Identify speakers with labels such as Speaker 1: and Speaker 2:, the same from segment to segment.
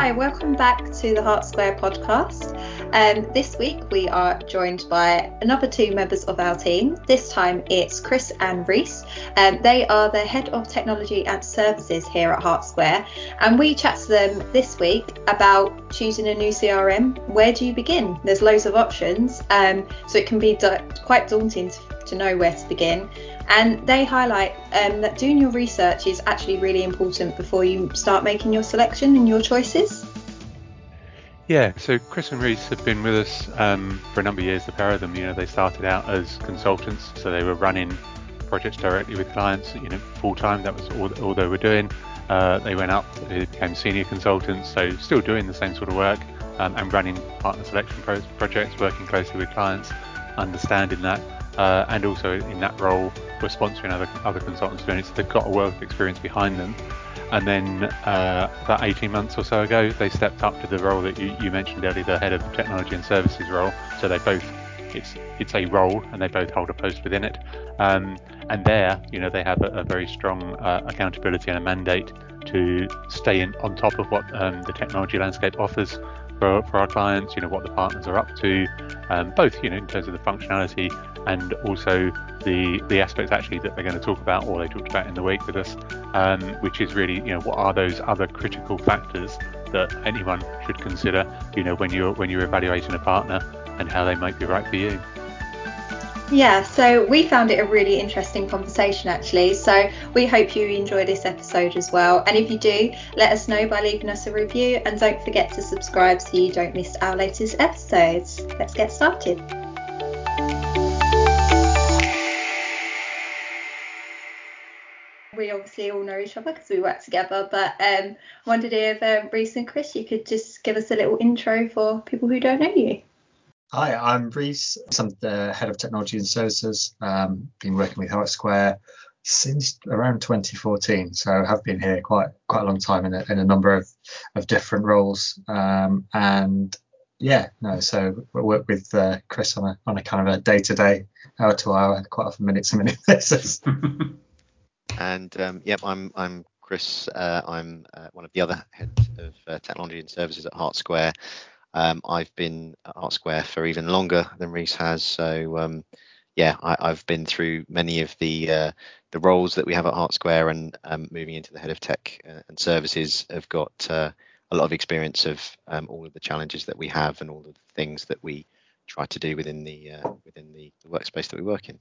Speaker 1: Hi, welcome back to the Hart Square podcast. Um, this week we are joined by another two members of our team. This time it's Chris and Rhys. Um, they are the head of technology and services here at Hart Square, and we chat to them this week about choosing a new CRM. Where do you begin? There's loads of options, um, so it can be da- quite daunting to, to know where to begin. And they highlight um, that doing your research is actually really important before you start making your selection and your choices.
Speaker 2: Yeah, so Chris and Rhys have been with us um, for a number of years, the pair of them. You know, they started out as consultants, so they were running projects directly with clients, you know, full time. That was all, all they were doing. Uh, they went up, they became senior consultants, so still doing the same sort of work um, and running partner selection pro- projects, working closely with clients, understanding that, uh, and also in that role, were sponsoring other other consultants doing it. So they've got a wealth of experience behind them and then uh, about 18 months or so ago, they stepped up to the role that you, you mentioned earlier, the head of technology and services role. So they both, it's it's a role, and they both hold a post within it. Um, and there, you know, they have a, a very strong uh, accountability and a mandate to stay in on top of what um, the technology landscape offers for, for our clients. You know, what the partners are up to, um, both you know in terms of the functionality and also the the aspects actually that they're going to talk about or they talked about in the week with us, um, which is really you know what are those other critical factors that anyone should consider you know when you're when you're evaluating a partner and how they might be right for you.
Speaker 1: Yeah, so we found it a really interesting conversation actually. So we hope you enjoy this episode as well. And if you do, let us know by leaving us a review and don't forget to subscribe so you don't miss our latest episodes. Let's get started. We obviously all know each other because we work together. But um, wondered if um, Rhys and Chris, you could just give us a little intro for people who don't know you.
Speaker 3: Hi, I'm Rhys. I'm the head of technology and services. Um, been working with Hart Square since around 2014, so have been here quite quite a long time in a, in a number of, of different roles. Um, and yeah, no, so we work with uh, Chris on a on a kind of a day to day, hour to hour, quite often minutes and minute basis.
Speaker 4: And um, yep, I'm I'm Chris. Uh, I'm uh, one of the other heads of uh, technology and services at Hart Square. Um, I've been at Hart Square for even longer than Rhys has. So um, yeah, I, have been through many of the uh, the roles that we have at Hart Square, and um, moving into the head of tech uh, and services, have got uh, a lot of experience of um, all of the challenges that we have and all of the things that we try to do within the within the, the workspace that we work in.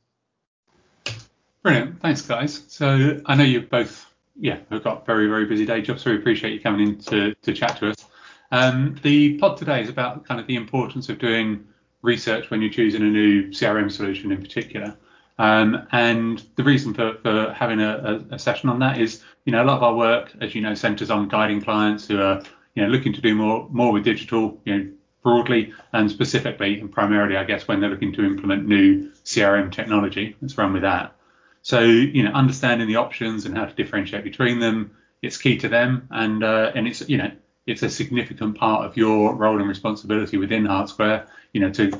Speaker 2: Brilliant. Thanks, guys. So I know you've both, yeah, have got very, very busy day jobs, so we appreciate you coming in to, to chat to us. Um, the pod today is about kind of the importance of doing research when you're choosing a new CRM solution in particular. Um, and the reason for, for having a, a, a, session on that is, you know, a lot of our work, as you know, centers on guiding clients who are, you know, looking to do more more with digital, you know, broadly and specifically and primarily, I guess, when they're looking to implement new CRM technology. Let's run with that. So you know, understanding the options and how to differentiate between them, it's key to them, and uh, and it's you know it's a significant part of your role and responsibility within Hart Square, you know, to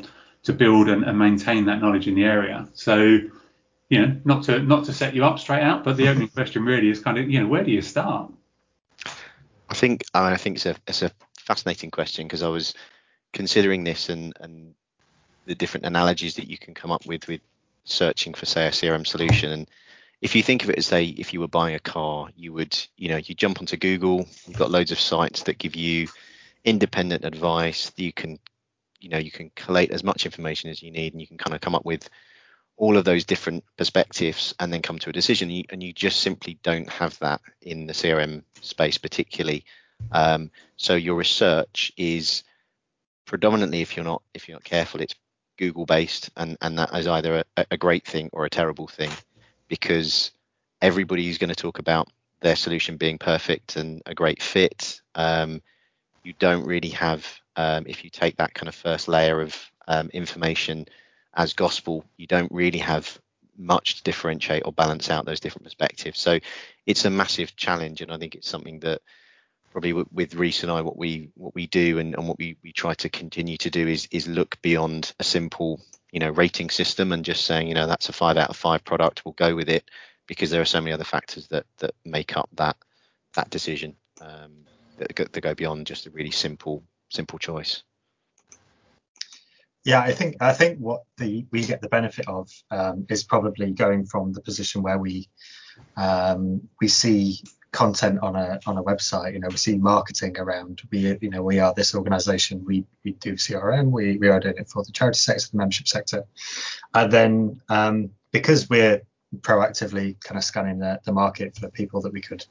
Speaker 2: to build and, and maintain that knowledge in the area. So you know, not to not to set you up straight out, but the opening question really is kind of you know where do you start?
Speaker 4: I think I, mean, I think it's a it's a fascinating question because I was considering this and and the different analogies that you can come up with with searching for say a CRM solution. And if you think of it as say if you were buying a car you would you know you jump onto Google you've got loads of sites that give you independent advice you can you know you can collate as much information as you need and you can kind of come up with all of those different perspectives and then come to a decision. And you just simply don't have that in the crm space particularly. Um, so your research is predominantly if you're not if you're not careful it's Google based, and and that is either a, a great thing or a terrible thing, because everybody is going to talk about their solution being perfect and a great fit. Um, you don't really have, um, if you take that kind of first layer of um, information as gospel, you don't really have much to differentiate or balance out those different perspectives. So it's a massive challenge, and I think it's something that probably with Rhys and I, what we what we do and, and what we, we try to continue to do is is look beyond a simple you know rating system and just saying you know that's a five out of five product, we'll go with it because there are so many other factors that that make up that that decision. Um, that go, that go beyond just a really simple simple choice.
Speaker 3: Yeah, I think I think what the we get the benefit of um, is probably going from the position where we um, we see content on a on a website. You know, we see marketing around. We you know we are this organisation. We we do CRM. We we are doing it for the charity sector, the membership sector, and then um, because we're proactively kind of scanning the, the market for people that we could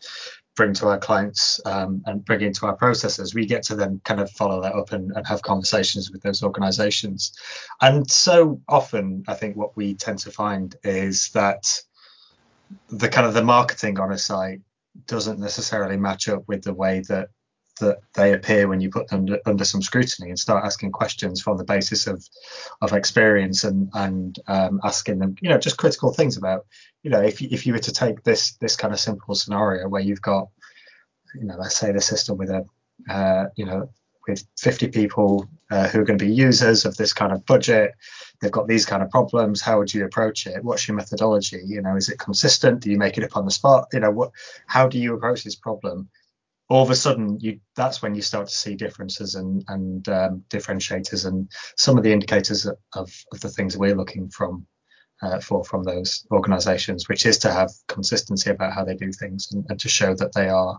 Speaker 3: bring to our clients um, and bring into our processes, we get to then kind of follow that up and, and have conversations with those organizations. And so often, I think what we tend to find is that the kind of the marketing on a site doesn't necessarily match up with the way that that they appear when you put them under, under some scrutiny and start asking questions from the basis of of experience and and um, asking them you know just critical things about you know if you, if you were to take this this kind of simple scenario where you've got you know let's say the system with a uh, you know with 50 people uh, who are going to be users of this kind of budget they've got these kind of problems how would you approach it? What's your methodology? You know is it consistent? Do you make it up on the spot? You know what how do you approach this problem? All of a sudden you that's when you start to see differences and and um, differentiators and some of the indicators of, of, the things we're looking from uh, for from those organizations which is to have consistency about how they do things and, and to show that they are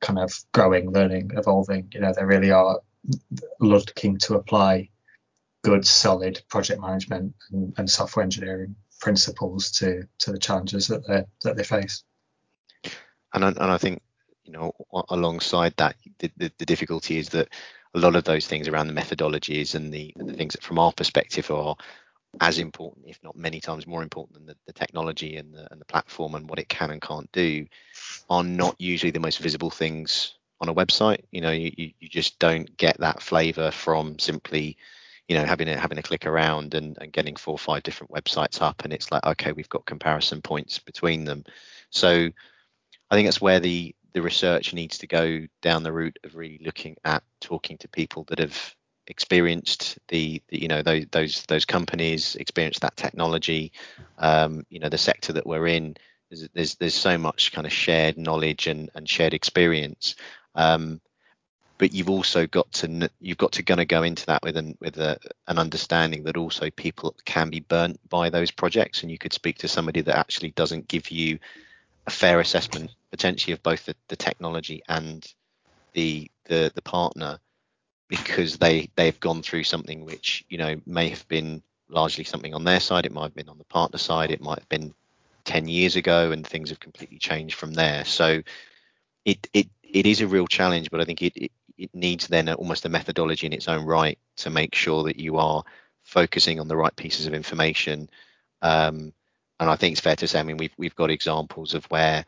Speaker 3: kind of growing learning evolving. You know they really are looking to apply good, solid project management and, and software engineering principles to to the challenges that they that they face.
Speaker 4: And I, and I think you know alongside that, the, the, the difficulty is that a lot of those things around the methodologies and the, the things that from our perspective are as important, if not many times more important than the, the, technology and the, and the platform and what it can and can't do, are not usually the most visible things on a website. You know, you, you just don't get that flavor from simply you know having a having a click around and, and getting four or five different websites up and it's like okay we've got comparison points between them. So i think that's where the the research needs to go down the route of really looking at talking to people that have experienced the, the you know those those those companies experienced that technology um, you know the sector that we're in. There's, there's there's so much kind of shared knowledge and and shared experience. Um, but you've also got to you've got to kind of go into that with an with a, an understanding that also people can be burnt by those projects and you could speak to somebody that actually doesn't give you a fair assessment potentially of both the, the technology and the the the partner because they they've gone through something which you know may have been largely something on their side it might have been on the partner side it might have been 10 years ago and things have completely changed from there. So it it it is a real challenge but i think it, it it needs then almost a methodology in its own right to make sure that you are focusing on the right pieces of information. Um, and I think it's fair to say, I mean, we've we've got examples of where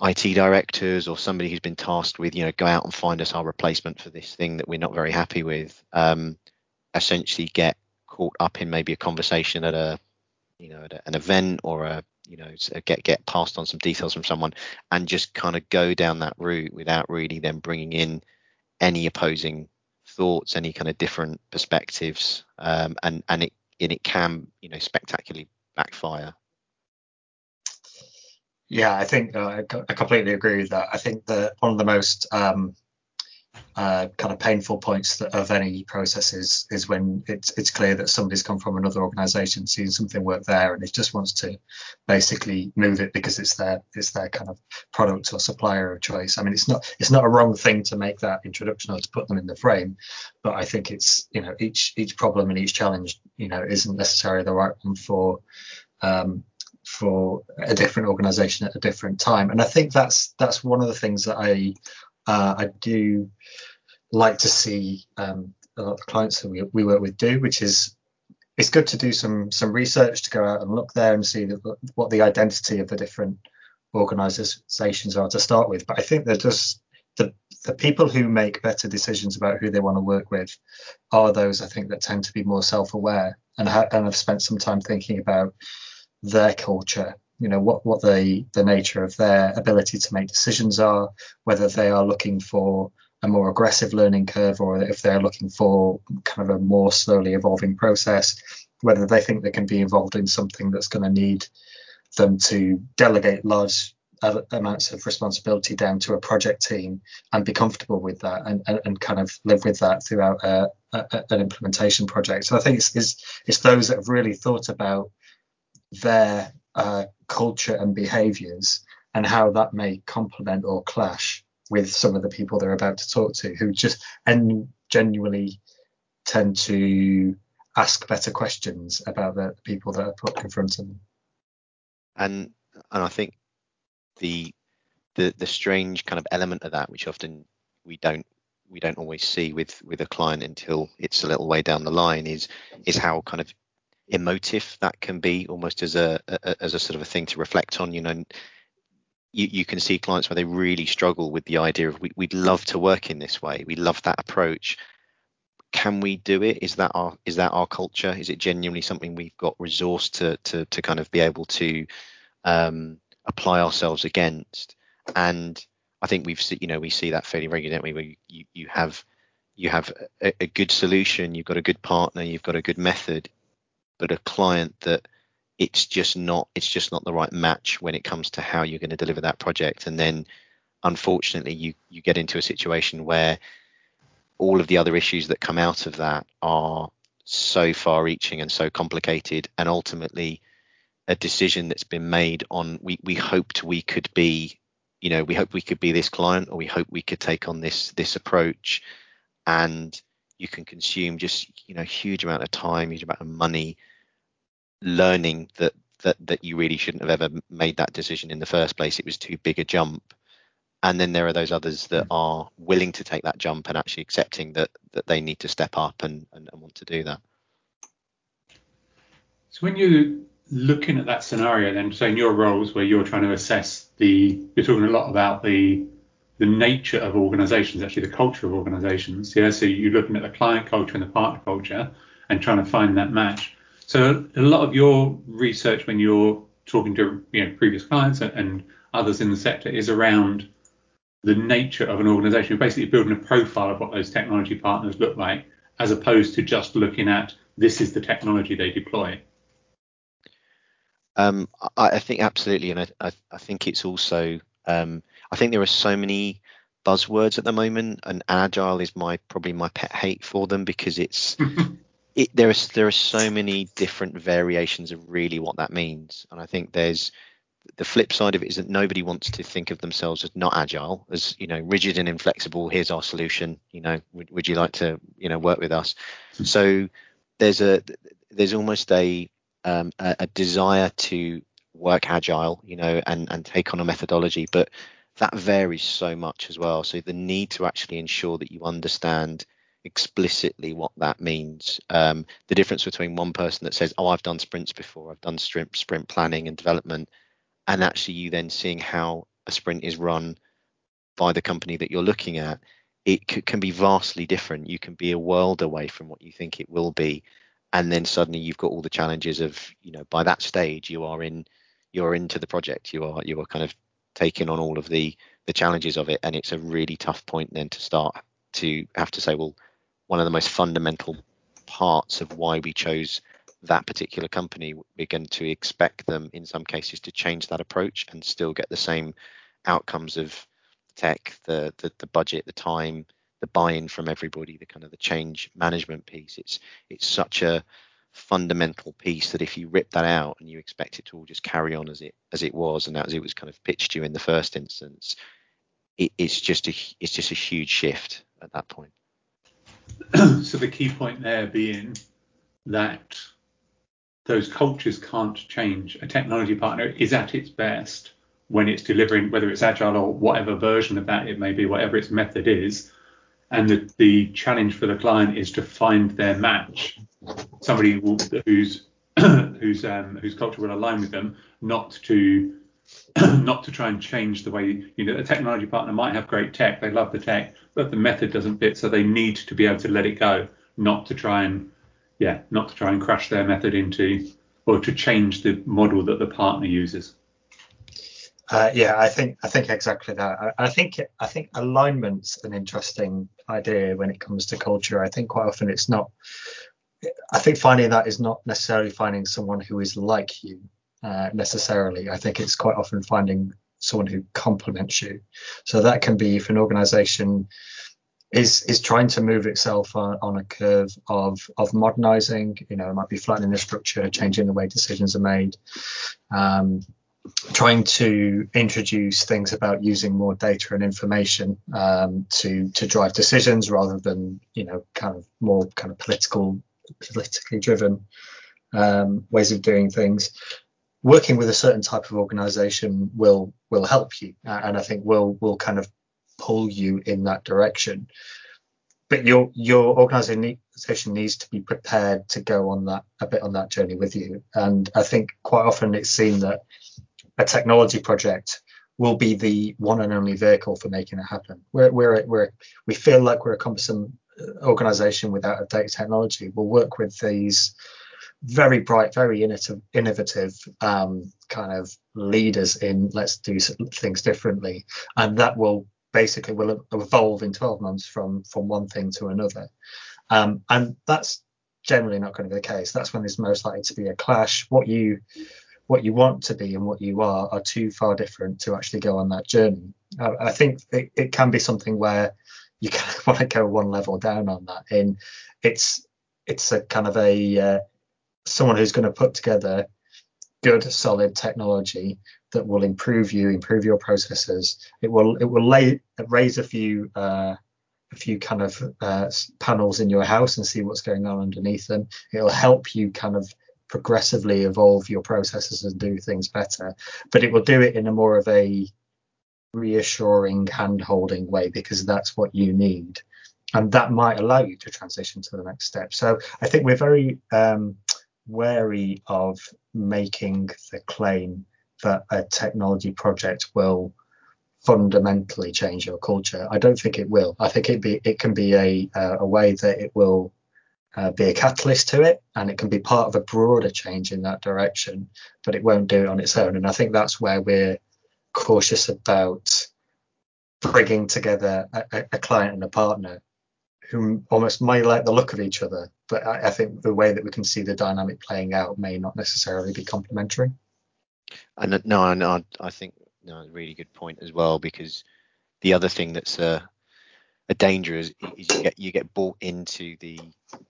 Speaker 4: IT directors or somebody who's been tasked with, you know, go out and find us our replacement for this thing that we're not very happy with, um, essentially get caught up in maybe a conversation at a, you know, at an event or a you know get get passed on some details from someone and just kind of go down that route without really then bringing in any opposing thoughts any kind of different perspectives um, and and it and it can you know spectacularly backfire.
Speaker 3: Yeah i think uh, i completely agree with that. I think that one of the most um, uh, kind of painful points of any process is is when it's it's clear that somebody's come from another organisation, seen something work there, and it just wants to basically move it because it's their it's their kind of product or supplier of choice. I mean, it's not it's not a wrong thing to make that introduction or to put them in the frame, but I think it's you know each each problem and each challenge you know isn't necessarily the right one for um, for a different organization at a different time and i think that's that's one of the things that i uh, I do like to see um, a lot of the clients that we, we work with do, which is it's good to do some some research to go out and look there and see the, what the identity of the different organizations are to start with. But I think that just the the people who make better decisions about who they want to work with are those I think that tend to be more self-aware and, ha- and have spent some time thinking about their culture you know what what the the nature of their ability to make decisions are whether they are looking for a more aggressive learning curve or if they're looking for kind of a more slowly evolving process whether they think they can be involved in something that's going to need them to delegate large amounts of responsibility down to a project team and be comfortable with that and, and, and kind of live with that throughout a, a, an implementation project. So I think it's, it's, it's those that have really thought about their uh, culture and behaviours and how that may complement or clash with some of the people they're about to talk to who just and genuinely tend to ask better questions about the people that are put in front of them.
Speaker 4: And and I think the the the strange kind of element of that, which often we don't we don't always see with with a client until it's a little way down the line, is is how kind of emotive that can be, almost as a, a as a sort of a thing to reflect on. You know, you, you can see clients where they really struggle with the idea of we, we'd love to work in this way, we love that approach. Can we do it? Is that our is that our culture? Is it genuinely something we've got resource to to to kind of be able to um, apply ourselves against. And I think we've you know we see that fairly regularly, where you, you have you have a, a, good solution, you've got a good partner, you've got a good method, but a client that it's just not it's just not the right match when it comes to how you're going to deliver that project. And then unfortunately you you get into a situation where all of the other issues that come out of that are so far reaching and so complicated and ultimately a decision that's been made on we we hoped we could be you know we hope we could be this client or we hope we could take on this this approach and you can consume just you know huge amount of time huge amount of money learning that that that you really shouldn't have ever made that decision in the first place it was too big a jump and then there are those others that hmm. are willing to take that jump and actually accepting that that they need to step up and, and, and want to do that
Speaker 2: so when you looking at that scenario, then saying your roles where you're trying to assess the, you're talking a lot about the the nature of organizations, actually the culture of organizations. Yeah, so you're looking at the client culture and the partner culture and trying to find that match. So a lot of your research when you're talking to you know previous clients and others in the sector is around the nature of an organization. You're basically building a profile of what those technology partners look like, as opposed to just looking at this is the technology they deploy.
Speaker 4: Um, I, I, think absolutely, and I, I, I think it's also um, I think there are so many buzzwords at the moment, and agile is my probably my pet hate for them because it's it there is there are so many different variations of really what that means, and I think there's the flip side of it is that nobody wants to think of themselves as not agile, as you know, rigid and inflexible. Here's our solution. You know, would, would you like to you know work with us? So there's a there's almost a um, a, a, desire to work agile, you know, and and take on a methodology, but that varies so much as well. So the need to actually ensure that you understand explicitly what that means. Um, the difference between one person that says, "Oh, I've done sprints before, I've done sprint sprint planning and development," and actually you then seeing how a sprint is run by the company that you're looking at, it c- can be vastly different. You can be a world away from what you think it will be, and then suddenly you've got all the challenges of you know by that stage you are in you're into the project you are you are kind of taking on all of the the challenges of it and it's a really tough point then to start to have to say well one of the most fundamental parts of why we chose that particular company we're going to expect them in some cases to change that approach and still get the same outcomes of tech the the, the budget the time the buy-in from everybody, the kind of the change management piece. It's it's such a fundamental piece that if you rip that out and you expect it to all just carry on as it as it was and as it was kind of pitched to you in the first instance, it, it's just a it's just a huge shift at that point.
Speaker 2: so the key point there being that those cultures can't change. A technology partner is at its best when it's delivering, whether it's agile or whatever version of that it may be, whatever its method is, and the, the challenge for the client is to find their match, somebody who's whose um, whose culture will align with them, not to not to try and change the way you know a technology partner might have great tech, they love the tech, but the method doesn't fit, so they need to be able to let it go, not to try and yeah, not to try and crash their method into or to change the model that the partner uses.
Speaker 3: Uh, yeah, I think I think exactly that. I, I, think I think alignment's an interesting idea when it comes to culture. I think quite often it's not. I think finding that is not necessarily finding someone who is like you uh, necessarily. I think it's quite often finding someone who complements you. So that can be if an organization is is trying to move itself on, on a curve of of modernizing. You know, it might be flattening the structure, changing the way decisions are made, um, trying to introduce things about using more data and information um, to to drive decisions rather than you know kind of more kind of political politically driven um, ways of doing things. Working with a certain type of organization will will help you, and I think will will kind of pull you in that direction. But your your organization needs to be prepared to go on that a bit on that journey with you. And I think quite often it's seen that a technology project will be the one and only vehicle for making it happen. We're we're, we're we feel like we're a cumbersome uh, organization without a data technology. We'll work with these very bright, very innovative, um, kind of leaders in let's do things differently, and that will basically will evolve in 12 months from from one thing to another. Um, and that's generally not going to be the case. That's when there's most likely to be a clash. What you what you want to be and what you are are too far different to actually go on that journey. Uh, i think it, it can be something where you kind of want to go one level down on that. In it's it's a kind of a uh, someone who's going to put together good solid technology that will improve you, improve your processes. It will it will lay raise a few uh, a few kind of uh, panels in your house and see what's going on underneath them. It'll help you kind of progressively evolve your processes and do things better. But it will do it in a more of a reassuring hand-holding way because that's what you need and that might allow you to transition to the next step so i think we're very um, wary of making the claim that a technology project will fundamentally change your culture. I don't think it will. I think it be it can be a uh, a way that it will uh, be a catalyst to it, and it can be part of a broader change in that direction. But it won't do it on its own. And I think that's where we're cautious about bringing together a, a client and a partner who almost may like the look of each other, but I, I think the way that we can see the dynamic playing out may not necessarily be complementary.
Speaker 4: And uh, no, no, I think no, really good point as well because the other thing that's a, a danger is, is you get you get bought into the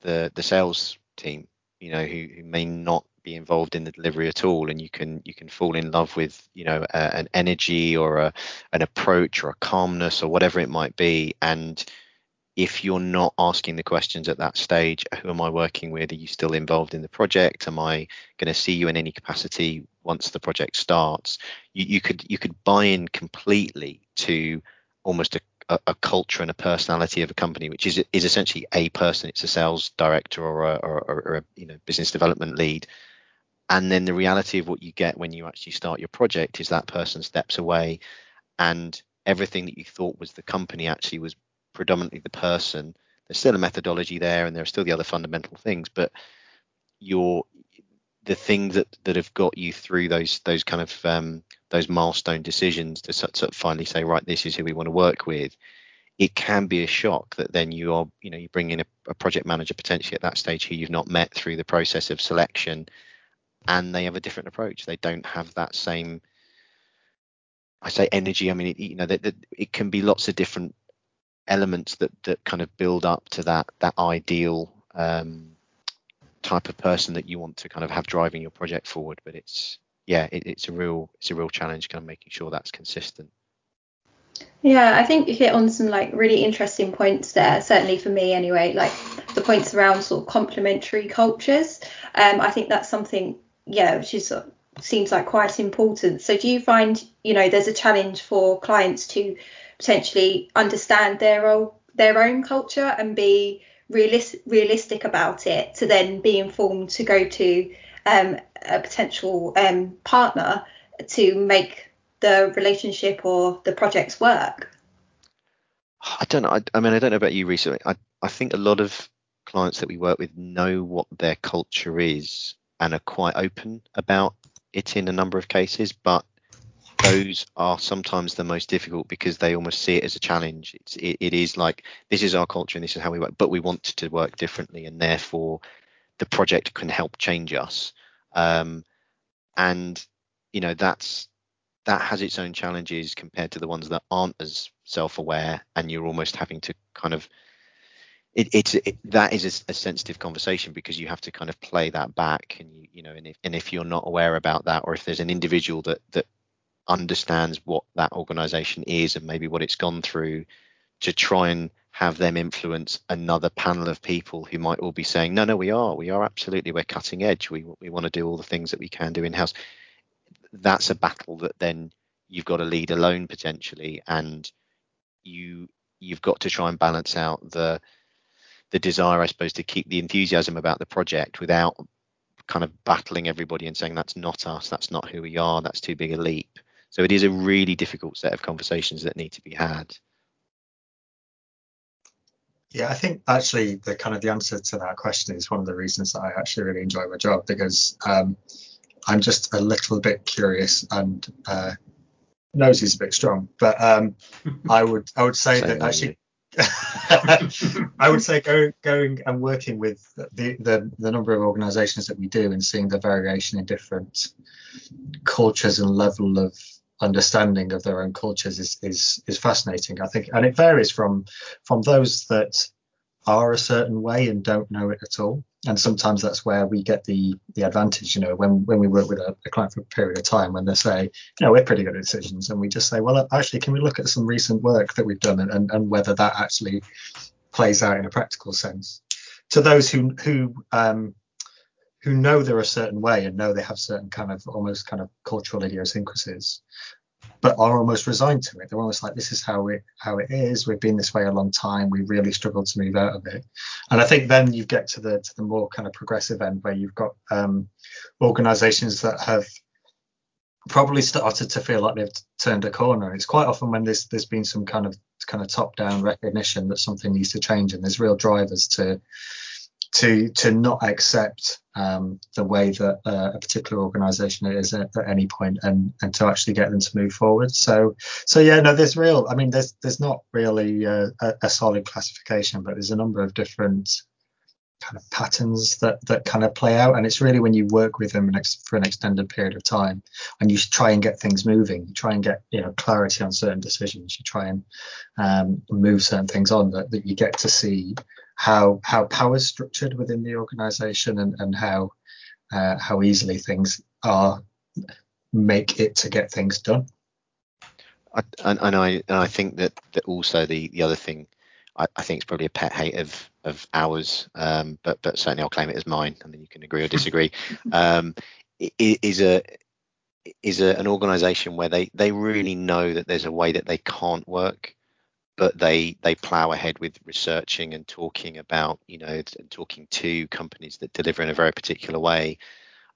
Speaker 4: the the sales team, you know, who, who may not be involved in the delivery at all, and you can you can fall in love with you know a, an energy or a an approach or a calmness or whatever it might be, and if you're not asking the questions at that stage, who am I working with? Are you still involved in the project? Am I going to see you in any capacity once the project starts? You, you could you could buy in completely to almost a, a, a, culture and a personality of a company, which is is essentially a person. It's a sales director or a, or, or a you know business development lead. And then the reality of what you get when you actually start your project is that person steps away, and everything that you thought was the company actually was predominantly the person. There's still a methodology there, and there are still the other fundamental things, but your the things that that have got you through those those kind of um, those milestone decisions to sort of finally say, right, this is who we want to work with. It can be a shock that then you are, you know, you bring in a, a project manager potentially at that stage who you've not met through the process of selection, and they have a different approach. They don't have that same I say energy. I mean, it, you know, that, it can be lots of different elements that that kind of build up to that that ideal um, type of person that you want to kind of have driving your project forward. But it's yeah, it, it's a real it's a real challenge, kind of making sure that's consistent.
Speaker 1: Yeah, I think you hit on some like really interesting points there. Certainly for me, anyway. Like the points around sort of complementary cultures. Um, I think that's something yeah, which is seems like quite important. So do you find you know there's a challenge for clients to potentially understand their own their own culture and be realis- realistic about it to then be informed to go to um, a potential um, partner to make the relationship or the projects work.
Speaker 4: I don't know I, I mean i don't know about you recently I, I think a lot of clients that we work with know what their culture is and are quite open about it in a number of cases but those are sometimes the most difficult because they almost see it as a challenge. It's, it, it is like this is our culture and this is how we work, but we want to work differently, and therefore the project can help change us. Um, and you know that's that has its own challenges compared to the ones that aren't as self-aware and you're almost having to kind of it, it's it, that is a, a, sensitive conversation because you have to kind of play that back and you you know and if, and if you're not aware about that or if there's an individual that that understands what that organization is and maybe what it's gone through to try and have them influence another panel of people who might all be saying no no we are we are absolutely we're cutting edge. We we want to do all the things that we can do in house that's a battle that then you've got to lead alone potentially and you you've got to try and balance out the the desire i suppose to keep the enthusiasm about the project without kind of battling everybody and saying that's not us that's not who we are that's too big a leap so it is a really difficult set of conversations that need to be had.
Speaker 3: Yeah, I think actually the kind of the answer to that question is one of the reasons that I actually really enjoy my job because um, I'm just a little bit curious and uh, nose is a bit strong, but um, I would I would say that actually I would say going going and working with the, the the number of organisations that we do and seeing the variation in different cultures and level of understanding of their own cultures is is is fascinating. I think, and it varies from from those that are a certain way and don't know it at all. And sometimes that's where we get the the advantage, you know, when when we work with a, a, client for a period of time, when they say, you know, we're pretty good at decisions, and we just say, well, actually, can we look at some recent work that we've done and, and, and whether that actually plays out in a practical sense. To those who who um, who know they're a certain way and know they have certain kind of almost kind of cultural idiosyncrasies, but are almost resigned to it. They're almost like, this is how it how it is. We've been this way a long time. We really struggle to move out of it. And I think then you get to the to the more kind of progressive end where you've got um, organisations that have probably started to feel like they've turned a corner. It's quite often when there's there's been some kind of kind of top down recognition that something needs to change, and there's real drivers to to to not accept um, the way that uh, a particular organisation is at, at, any point, and and to actually get them to move forward. So so yeah, no, there's real. I mean, there's there's not really uh, a, a, solid classification, but there's a number of different kind of patterns that that kind of play out, and it's really when you work with them for an extended period of time, and you try and get things moving, you try and get you know clarity on certain decisions, you try and um, move certain things on that that you get to see how how power is structured within the organization and, and how uh, how easily things are make it to get things done.
Speaker 4: I, and, and I and I think that that also the the other thing I, I think it's probably a pet hate of of ours, um, but but certainly I'll claim it as mine, and then you can agree or disagree. um, is a is a, an organization where they they really know that there's a way that they can't work but they they plow ahead with researching and talking about you know and talking to companies that deliver in a very particular way.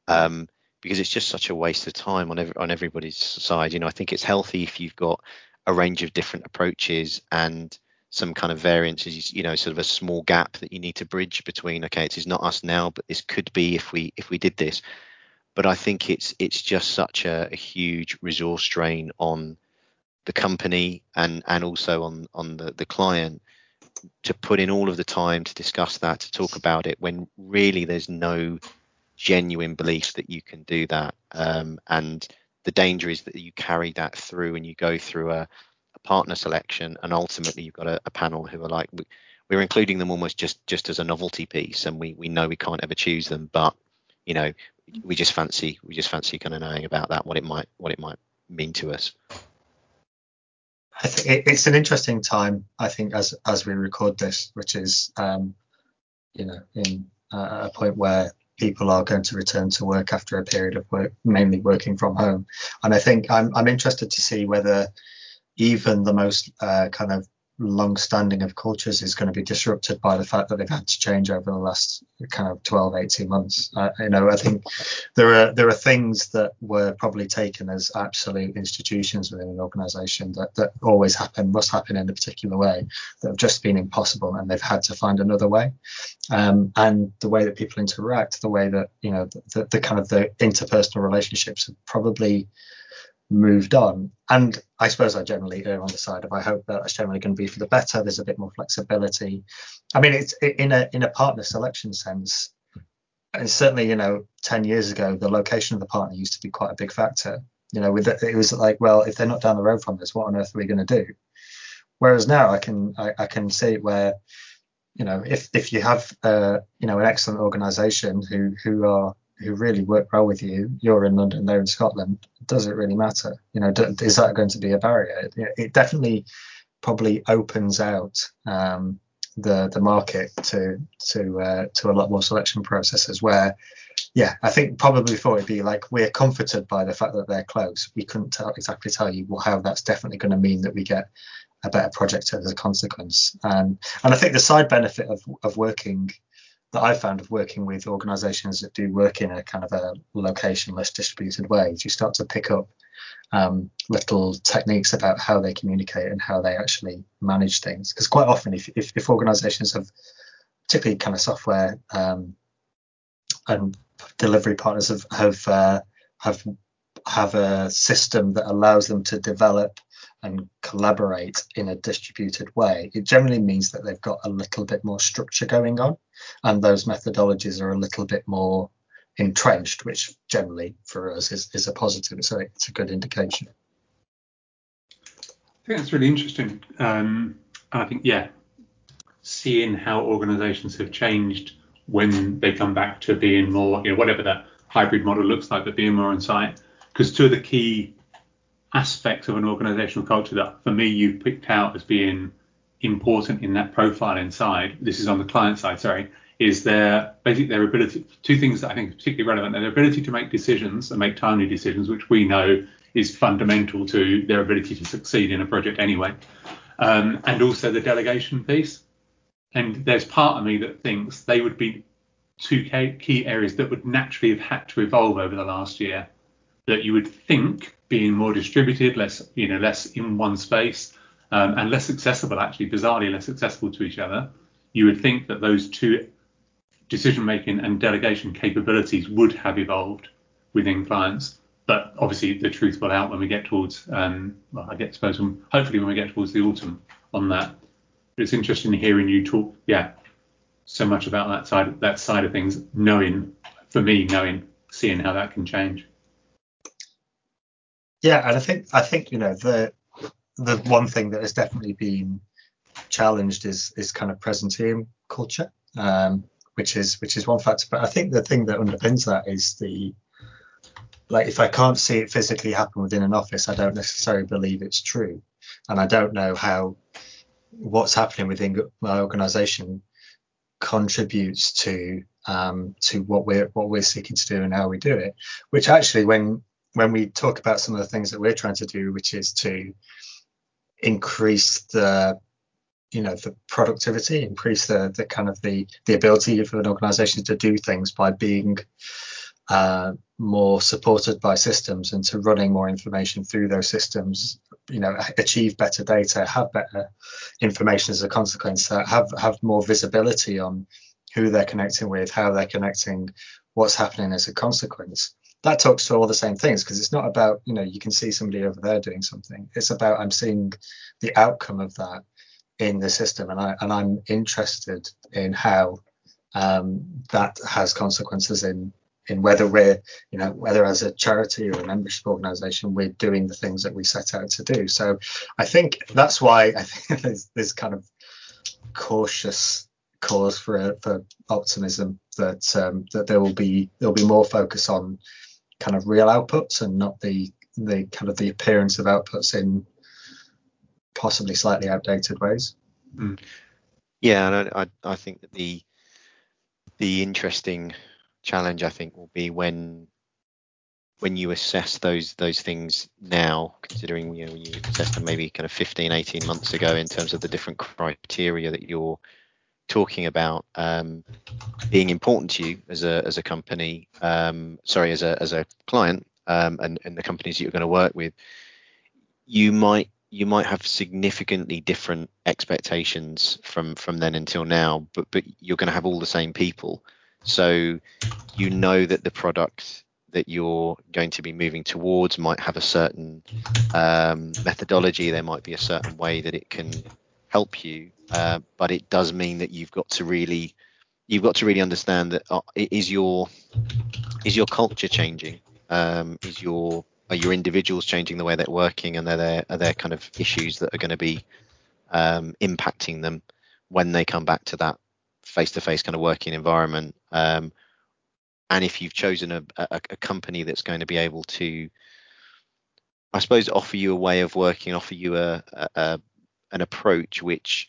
Speaker 4: Um, because it's just such a waste of time on every, on everybody's side. You know i think it's healthy if you've got a range of different approaches and some kind of variances you know sort of a small gap that you need to bridge between okay it is not us now but this could be if we if we did this. But i think it's it's just such a, a huge resource drain on the company and and also on on the the client to put in all of the time to discuss that to talk about it when really there's no genuine belief that you can do that. Um, and the danger is that you carry that through and you go through a, a partner selection and ultimately you've got a, a panel who are like we, are including them almost just just as a novelty piece and we we know we can't ever choose them but you know we just fancy we just fancy kind of knowing about that what it might what it might mean to us
Speaker 3: I think it's an interesting time. I think as as we record this, which is um, you know in uh, a point where people are going to return to work after a period of work, mainly working from home, and I think I'm I'm interested to see whether even the most uh, kind of long standing of cultures is going to be disrupted by the fact that they've had to change over the last kind of 12 18 months. Uh, you know i think there are there are things that were probably taken as absolute institutions within an organization that that always happen must happen in a particular way that have just been impossible and they've had to find another way. Um, and the way that people interact the way that you know the, the kind of the interpersonal relationships have probably moved on. And I suppose I generally err on the side of I hope that that's generally going to be for the better. There's a bit more flexibility. I mean, it's in a in a partner selection sense. And certainly, you know, 10 years ago, the location of the partner used to be quite a big factor. You know, with the, it was like, well, if they're not down the road from us, what on earth are we going to do? Whereas now I can I, I can see where you know if if you have uh, you know an excellent organisation who who are who really work well with you, you're in London, they're in Scotland. Does it really matter? You know, do, is that going to be a barrier? It, it definitely probably opens out um, the the market to to uh, to a lot more selection processes where yeah i think probably before it'd be like we're comforted by the fact that they're close we couldn't tell, exactly tell you how that's definitely going to mean that we get a better project as a consequence and and i think the side benefit of of working that i found of working with organizations that do work in a kind of a location-less distributed way is you start to pick up um, little techniques about how they communicate and how they actually manage things. Because quite often, if, if, if, organizations have, particularly kind of software um, and delivery partners have have uh, have have a system that allows them to develop and collaborate in a distributed way, it generally means that they've got a little bit more structure going on, and those methodologies are a little bit more entrenched, which generally for us is, is a positive. So it's a good indication.
Speaker 2: I think that's really interesting. Um, I think, yeah, seeing how organizations have changed when they come back to being more, you know, whatever that hybrid model looks like, but being more on site. Because two of the key aspects of an organizational culture that for me you've picked out as being important in that profile inside, this is on the client side, sorry, is their basically their ability two things that I think are particularly relevant their ability to make decisions and make timely decisions which we know is fundamental to their ability to succeed in a project anyway. Um, and also the delegation piece. And there's part of me that thinks they would be two key areas that would naturally have had to evolve over the last year that you would think being more distributed less you know less in one space um, and less accessible actually bizarrely less accessible to each other you would think that those two decision making and delegation capabilities would have evolved within clients. But obviously, the truth will out when we get towards, um, well, I get suppose, when, hopefully when we get towards the autumn on that. But it's interesting hearing you talk, yeah, so much about that side, that side of things, knowing, for me, knowing, seeing how that can change.
Speaker 3: Yeah, and I think, I think, you know, the the one thing that has definitely been challenged is is kind of presenteeism culture. Um, which is which is one factor. But I think the thing that underpins that is the like if I can't see it physically happen within an office, I don't necessarily believe it's true, and I don't know how what's happening within my organisation contributes to um, to what we're what we're seeking to do and how we do it. Which actually, when when we talk about some of the things that we're trying to do, which is to increase the you know the productivity increase the the kind of the the ability of an organization to do things by being uh, more supported by systems and to running more information through those systems you know achieve better data have better information as a consequence uh, have have more visibility on who they're connecting with how they're connecting what's happening as a consequence that talks to all the same things because it's not about you know you can see somebody over there doing something it's about i'm seeing the outcome of that in the system, and I and I'm interested in how um, that has consequences in in whether we're you know whether as a charity or a membership organization we're doing the things that we set out to do. So I think that's why I think there's this kind of cautious cause for for optimism that um, that there will be there'll be more focus on kind of real outputs and not the the kind of the appearance of outputs in possibly slightly outdated ways.
Speaker 4: Mm. Yeah, and I, I, I think that the the interesting challenge I think will be when when you assess those those things now, considering you know when you assessed them maybe kind of 15, 18 months ago in terms of the different criteria that you're talking about um, being important to you as a as a company, um, sorry, as a as a client, um, and and the companies that you're going to work with, you might you might have significantly different expectations from from then until now but but you're going to have all the same people. So you know that the product that you're going to be moving towards might have a certain um, methodology there might be a certain way that it can help you uh, but it does mean that you've got to really you've got to really understand that uh, is your is your culture changing um, is your are your individuals changing the way they're working, and are there are there kind of issues that are going to be um, impacting them when they come back to that face-to-face kind of working environment? Um, and if you've chosen a, a, a company that's going to be able to I suppose offer you a way of working, offer you a, a, an approach which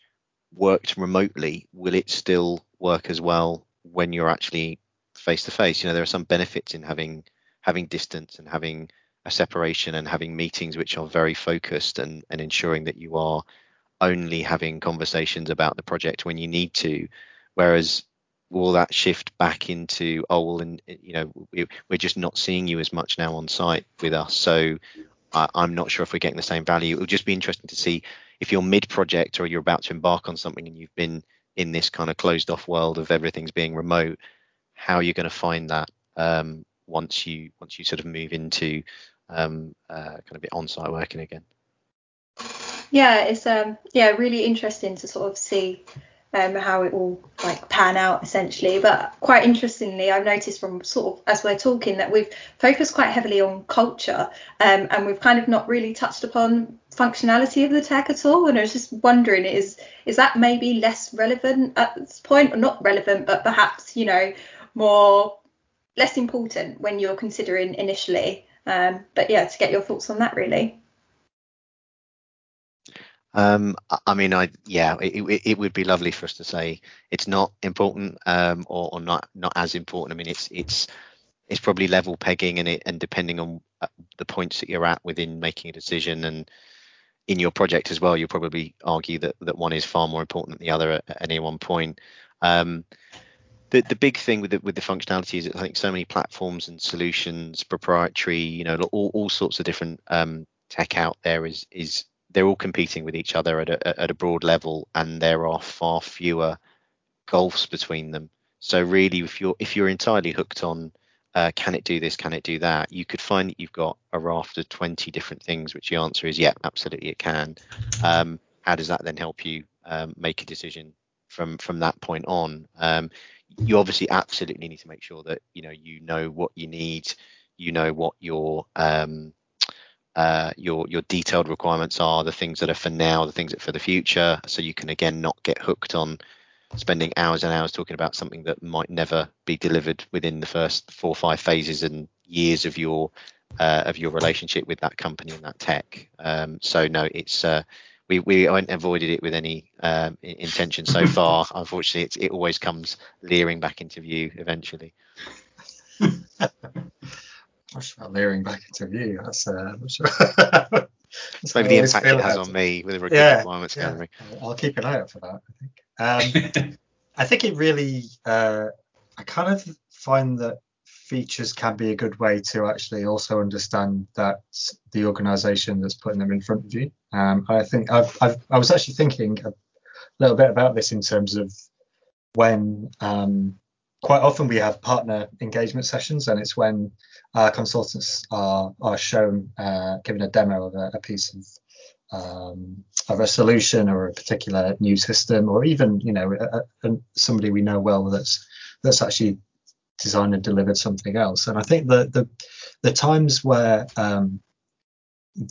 Speaker 4: worked remotely, will it still work as well when you're actually face to face? You know, there are some benefits in having having distance and having a separation and having meetings which are very focused and, and ensuring that you are only having conversations about the project when you need to. Whereas will that shift back into oh well and you know we, we're just not seeing you as much now on site with us so I, am not sure if we're getting the same value. It will just be interesting to see if you're mid project or you're about to embark on something and you've been in this kind of closed off world of everything's being remote, how are you're going to find that um, once you once you sort of move into um, uh, kind of on site working again.
Speaker 1: Yeah, it's um yeah really interesting to sort of see um, how it will like pan out essentially. But quite interestingly, I've noticed from sort of as we're talking that we've focused quite heavily on culture um, and we've kind of not really touched upon functionality of the tech at all. And I was just wondering, is is that maybe less relevant at this point, or not relevant, but perhaps you know more less important when you're considering initially. Um, but yeah, to get your thoughts on that really.
Speaker 4: Um, I mean, I yeah, it, it, would be lovely for us to say it's not important um, or, or not not as important. I mean, it's it's it's probably level pegging and it and depending on uh, the points that you're at within making a decision and in your project as well, you'll probably argue that that one is far more important than the other at, at any one point. Um, the the big thing with the, with the functionality is that I think so many platforms and solutions, proprietary, you know, all, all sorts of different um, tech out there is is they're all competing with each other at a, at a broad level, and there are far fewer gulfs between them. So really, if you're if you're entirely hooked on uh, can it do this, can it do that, you could find that you've got a raft of 20 different things, which the answer is yeah, absolutely it can. Um, how does that then help you um, make a decision from from that point on? Um, you obviously absolutely need to make sure that you know you know what you need, you know what your um, uh, your your detailed requirements are, the things that are for now, the things that are for the future, so you can again not get hooked on spending hours and hours talking about something that might never be delivered within the first four or five phases and years of your uh, of your relationship with that company and that tech. Um, so no, it's uh, we we avoided it with any um, intention so far. Unfortunately, it always comes leering back into view eventually.
Speaker 3: Gosh, about leering back into view. That's uh,
Speaker 4: sure. That's maybe the impact it has on me with recruitment yeah, requirements yeah.
Speaker 3: I'll keep an eye out for that. I think. Um, I think it really. Uh, I kind of find that features can be a good way to actually also understand that the organisation that's putting them in front of you. Um, I think I've, I've, i was actually thinking a little bit about this in terms of when um, quite often we have partner engagement sessions, and it's when our consultants are are shown uh, given a demo of a, a piece of um, of a solution or a particular new system, or even you know a, a, somebody we know well that's that's actually designed and delivered something else. And I think that the the times where um,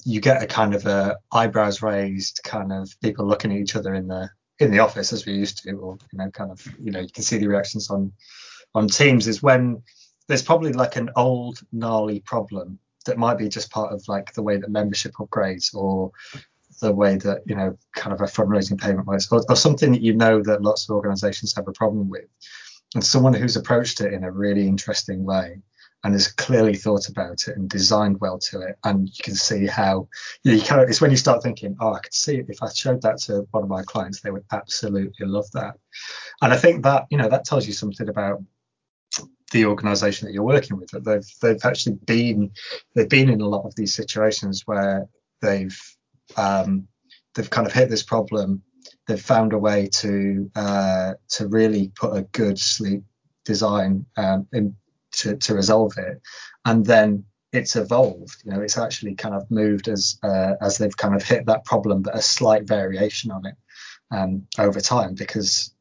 Speaker 3: you get a kind of a eyebrows raised, kind of people looking at each other in the in the office as we used to, or you know, kind of you know, you can see the reactions on on Teams is when there's probably like an old gnarly problem that might be just part of like the way that membership upgrades or the way that you know kind of a fundraising payment works or, or something that you know that lots of organizations have a problem with. And someone who's approached it in a really interesting way and has clearly thought about it and designed well to it and you can see how you, know, you kind of it's when you start thinking oh i could see it. If i showed that to one of my clients they would absolutely love that. And i think that you know that tells you something about the organization that you're working with that they've they've actually been they've been in a lot of these situations where they've um, they've kind of hit this problem they've found a way to uh, to really put a good sleep design um, in to, to resolve it. And then it's evolved you know it's actually kind of moved as uh, as they've kind of hit that problem but a slight variation on it um, over time. Because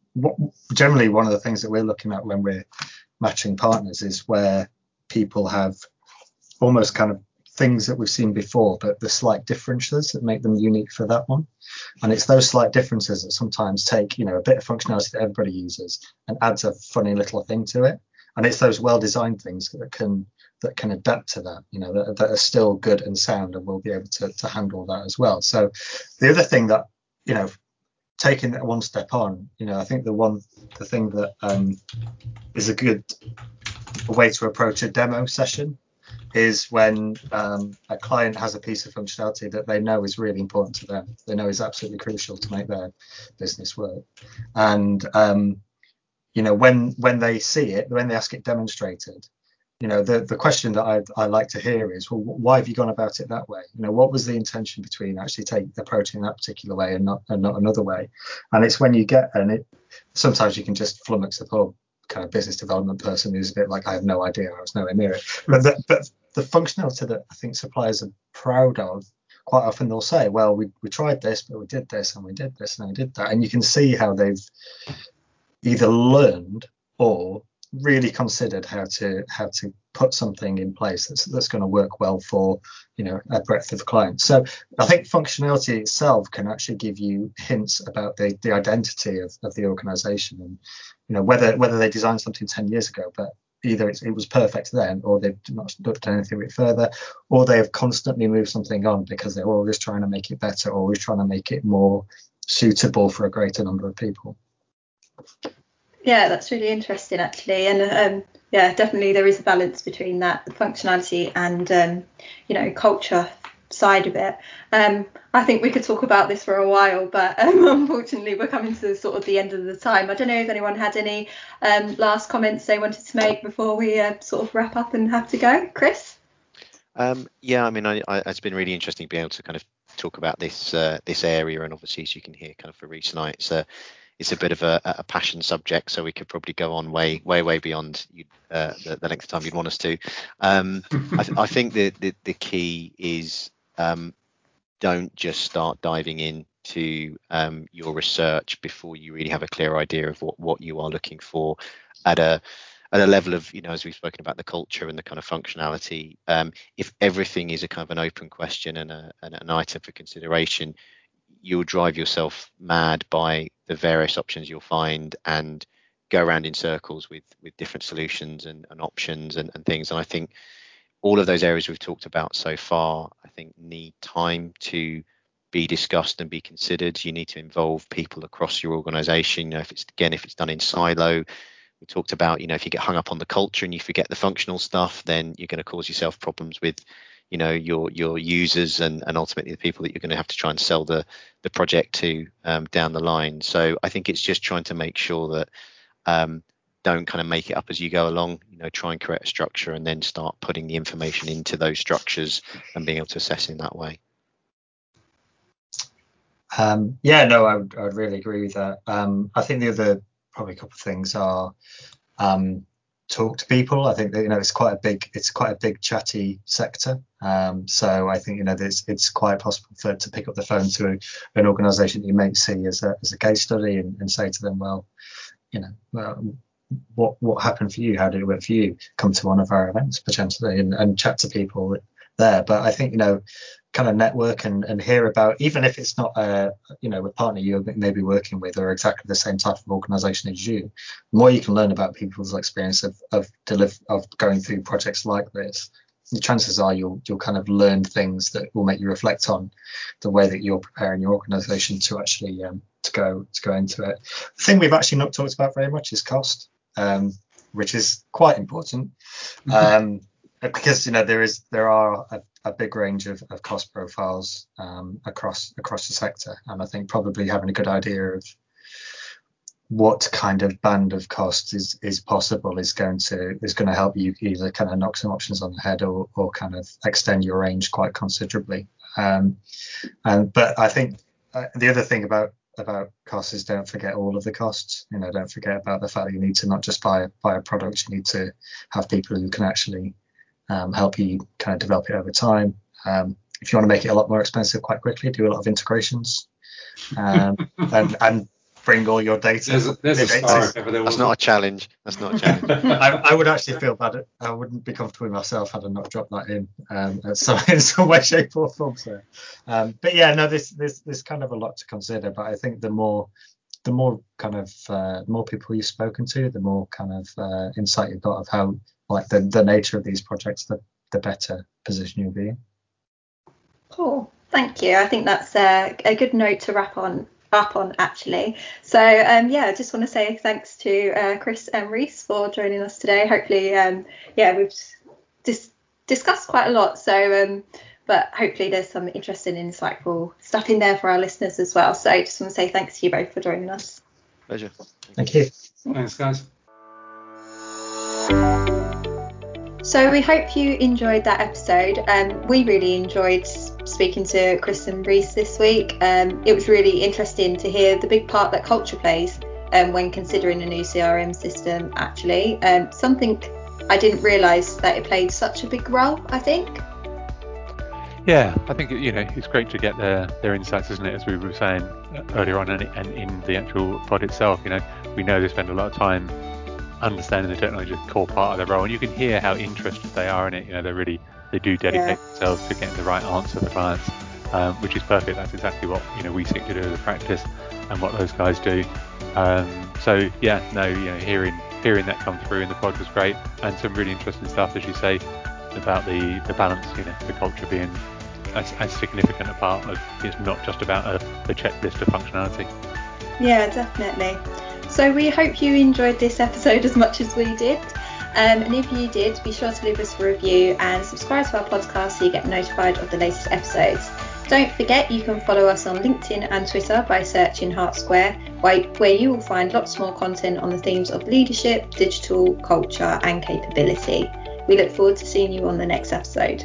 Speaker 3: generally one of the things that we're looking at when we're matching partners is where people have almost kind of things that we've seen before, but the slight differences that make them unique for that one. And it's those slight differences that sometimes take, you know, a bit of functionality that everybody uses and adds a funny little thing to it. And it's those well-designed things that can that can adapt to that, you know, that, that are still good and sound and will be able to, to handle that as well. So the other thing that, you know, taking that one step on, you know, I think the one the thing that um, is a good way to approach a demo session is when um, a client has a piece of functionality that they know is really important to them. They know is absolutely crucial to make their business work. And um, you know, when when they see it, when they ask it demonstrated, you know, the the question that I I like to hear is, well, why have you gone about it that way? You know, what was the intention between actually take approaching that particular way and not and not another way? And it's when you get and it sometimes you can just flummox the poor kind of business development person who's a bit like I have no idea, I was nowhere near it. But the, but the functionality that I think suppliers are proud of, quite often they'll say, well, we, we tried this, but we did this and we did this and we did that. And you can see how they've either learned or really considered how to how to put something in place that's that's going to work well for you know a breadth of clients. So I think functionality itself can actually give you hints about the the identity of, of the organization and you know whether whether they designed something 10 years ago but either it was perfect then or they've not done anything with it further or they have constantly moved something on because they're always trying to make it better always trying to make it more suitable for a greater number of people
Speaker 1: yeah that's really interesting actually and um, yeah definitely there is a balance between that functionality and um, you know culture side of it. Um, I think we could talk about this for a while, but um, unfortunately we're coming to sort of the end of the time. I don't know if anyone had any um, last comments they wanted to make before we uh, sort of wrap up and have to go. Chris?
Speaker 4: Um, yeah, I mean, I, I, it's been really interesting being able to kind of talk about this uh, this area, and obviously, as you can hear, kind of for Rhys tonight, a it's a bit of a, a, passion subject, so we could probably go on way, way, way beyond uh, the, the, length of time you'd want us to. Um, I, th- I, think the, the, the key is um, don't just start diving into um, your research before you really have a clear idea of what, what you are looking for at a at a level of you know as we've spoken about the culture and the kind of functionality um, if everything is a kind of an open question and, a, and an item for consideration you'll drive yourself mad by the various options you'll find and go around in circles with with different solutions and, and options and, and things and i think all of those areas we've talked about so far, I think, need time to be discussed and be considered. You need to involve people across your organization. You know, if it's again, if it's done in silo, we talked about, you know, if you get hung up on the culture and you forget the functional stuff, then you're going to cause yourself problems with, you know, your your users and and ultimately the people that you're going to have to try and sell the the project to um, down the line. So I think it's just trying to make sure that um, don't kind of make it up as you go along you know try and create a structure and then start putting the information into those structures and being able to assess in that way
Speaker 3: um, yeah no I would, I would, really agree with that um, i think the other probably couple of things are um, talk to people i think that you know it's quite a big it's quite a big chatty sector um, so i think you know it's, it's quite possible for to pick up the phone to an organization that you may see as a, as a case study and, and say to them well you know well, what what happened for you? How did it work for you? Come to one of our events potentially and, and chat to people there. But I think you know, kind of network and, and hear about even if it's not a you know a partner you may be working with or exactly the same type of organization as you, the more you can learn about people's experience of of deliver of going through projects like this. The chances are you'll you'll kind of learn things that will make you reflect on the way that you're preparing your organization to actually um, to go to go into it. The thing we've actually not talked about very much is cost um, which is quite important mm-hmm. um, because you know there is there are a, a big range of, of cost profiles um, across across the sector, and I think probably having a good idea of what kind of band of cost is is possible is going to is going to help you either kind of knock some options on the head or or kind of extend your range quite considerably. Um, and but I think uh, the other thing about about costs is don't forget all of the costs. You know, don't forget about the fact that you need to not just buy buy a product, you need to have people who can actually um, help you kind of develop it over time. Um, if you want to make it a lot more expensive quite quickly, do a lot of integrations um, and, and bring all your data.
Speaker 2: There's a, there's
Speaker 3: data.
Speaker 2: star there
Speaker 4: That's not a challenge. That's not a challenge.
Speaker 3: I, I would actually feel bad. I wouldn't be comfortable with myself had I not dropped that in um, at some, in some way, shape, or form. So, um, but yeah, no, this this this kind of a lot to consider. But I think the more the more kind of uh, more people you've spoken to, the more kind of uh, insight you've got of how like the, the nature of these projects, the the better position you'll be in.
Speaker 1: Cool. Thank you. I think that's a, a good note to wrap on up on actually. So um, yeah, I just want to say thanks to uh, Chris and Rhys for joining us today. Hopefully, um, yeah, we've dis- discussed quite a lot. So um, but hopefully there's some interesting, insightful stuff in there for our listeners as well. So I just want to say thanks to you both for joining us.
Speaker 4: Pleasure.
Speaker 3: Thank you.
Speaker 2: Thanks, guys.
Speaker 1: So we hope you enjoyed that episode. Um, we really enjoyed speaking to Chris and Rhys this week. Um, it was really interesting to hear the big part that culture plays um, when considering a new CRM system. Actually, um, something I didn't realise that it played such a big role. I think.
Speaker 5: Yeah, I think you know it's great to get their their insights, isn't it? As we were saying earlier on, and, and in the actual pod itself, you know, we know they spend a lot of time understanding the technology is a core part of their role, and you can hear how interested they are in it. You know, they really they do dedicate
Speaker 1: Yeah.
Speaker 5: themselves to getting the right answer for clients, um, which is perfect. That's exactly what you know we seek to do as a practice, and what those guys do. Um, so yeah, no, you know, hearing hearing that come through in the pod was great, and some really interesting stuff, as you say, about the the balance, you know, the culture being as, as significant a part of it's not just about a, a checklist of functionality.
Speaker 1: Yeah, definitely. So we hope you enjoyed this episode as much as we did. Um, and if you did, be sure to leave us a review and subscribe to our podcast so you get notified of the latest episodes. Don't forget you can follow us on LinkedIn and Twitter by searching Hart Square, where where you will find lots more content on the themes of leadership, digital, culture, and capability. We look forward to seeing you on the next episode.